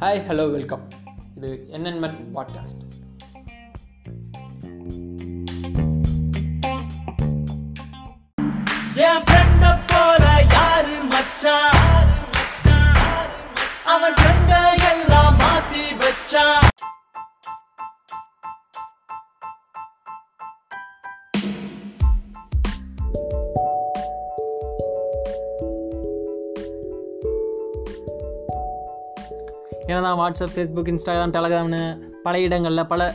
Hi hello welcome இது என்என்மெட் podcast என் ஃப்ரெண்ட போல யாரு மச்சான் அவன் ஃப்ரெண்ட எல்லாம் மாத்தி வச்சான் ஏன்னா வாட்ஸ்அப் ஃபேஸ்புக் இன்ஸ்டாகிராம் டெலகிராம்னு பல இடங்களில் பல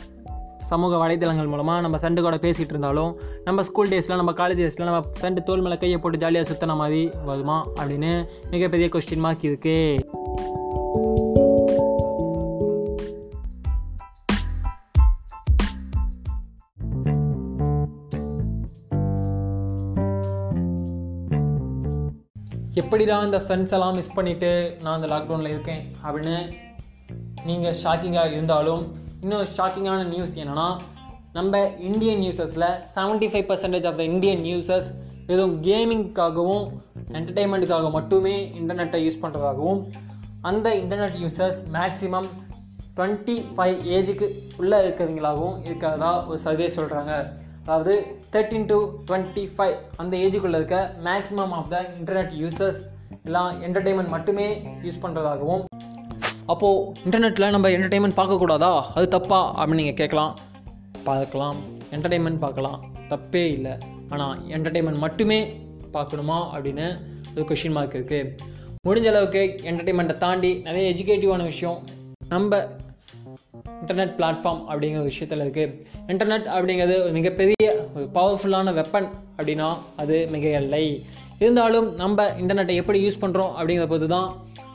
சமூக வலைதளங்கள் மூலமாக நம்ம ஃப்ரெண்டு கூட பேசிகிட்டு இருந்தாலும் நம்ம ஸ்கூல் டேஸில் நம்ம காலேஜ் டேஸில் நம்ம ஃப்ரெண்டு தோல் மேலே கையை போட்டு ஜாலியாக சுற்றின மாதிரி வருமா அப்படின்னு மிகப்பெரிய கொஸ்டின் மார்க் இருக்குது எப்படிடா இந்த ஃப்ரெண்ட்ஸ் எல்லாம் மிஸ் பண்ணிவிட்டு நான் இந்த லாக்டவுனில் இருக்கேன் அப்படின்னு நீங்கள் ஷாக்கிங்காக இருந்தாலும் இன்னும் ஷாக்கிங்கான நியூஸ் என்னென்னா நம்ம Indian நியூஸஸில் seventy five percentage of the Indian newses எதுவும் கேமிங்க்காகவும் என்டர்டெயின்மெண்ட்டுக்காக மட்டுமே இன்டர்நெட்டை யூஸ் பண்ணுறதாகவும் அந்த internet users maximum twenty five ஏஜுக்கு உள்ளே இருக்கிறவங்களாகவும் இருக்கிறதா ஒரு சர்வே சொல்கிறாங்க அதாவது தேர்ட்டின் டு டுவெண்ட்டி ஃபைவ் அந்த ஏஜுக்குள்ளே இருக்க maximum of the internet users எல்லாம் என்டர்டெயின்மெண்ட் மட்டுமே யூஸ் பண்ணுறதாகவும் அப்போது இன்டர்நெட்டில் நம்ம என்டர்டெயின்மெண்ட் பார்க்கக்கூடாதா அது தப்பா? அப்படின்னு நீங்கள் கேட்கலாம். பார்க்கலாம். என்டர்டெயின்மெண்ட் பார்க்கலாம். தப்பே இல்லை. ஆனால் என்டர்டெயின்மெண்ட் மட்டுமே பார்க்கணுமா? அப்படின்னு ஒரு கொஷின் மார்க் இருக்குது முடிஞ்ச அளவுக்கு என்டர்டெயின்மெண்ட்டை தாண்டி நிறைய எஜுகேட்டிவான விஷயம். நம்ம இன்டர்நெட் பிளாட்ஃபார்ம் அப்படிங்கிற விஷயத்தில் இருக்குது இன்டர்நெட் அப்படிங்கிறது மிகப்பெரிய ஒரு பவர்ஃபுல்லான வெப்பன் அப்படின்னா அது மிக இல்லை இருந்தாலும் நம்ம இன்டர்நெட்டை எப்படி யூஸ் பண்ணுறோம் அப்படிங்கிற போது தான்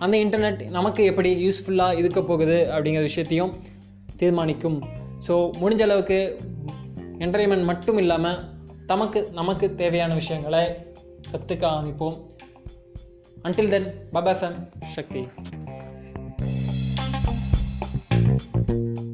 அந்த இன்டர்நெட் நமக்கு எப்படி யூஸ்ஃபுல்லாக இருக்க போகுது அப்படிங்கிற விஷயத்தையும் தீர்மானிக்கும். ஸோ முடிஞ்ச அளவுக்கு என்டர்டைன்மெண்ட் மட்டும் இல்லாமல் தமக்கு நமக்கு தேவையான விஷயங்களை கற்றுக்க ஆரம்பிப்போம். அன்டில் தென் பபாஃபம் சக்தி Thank you.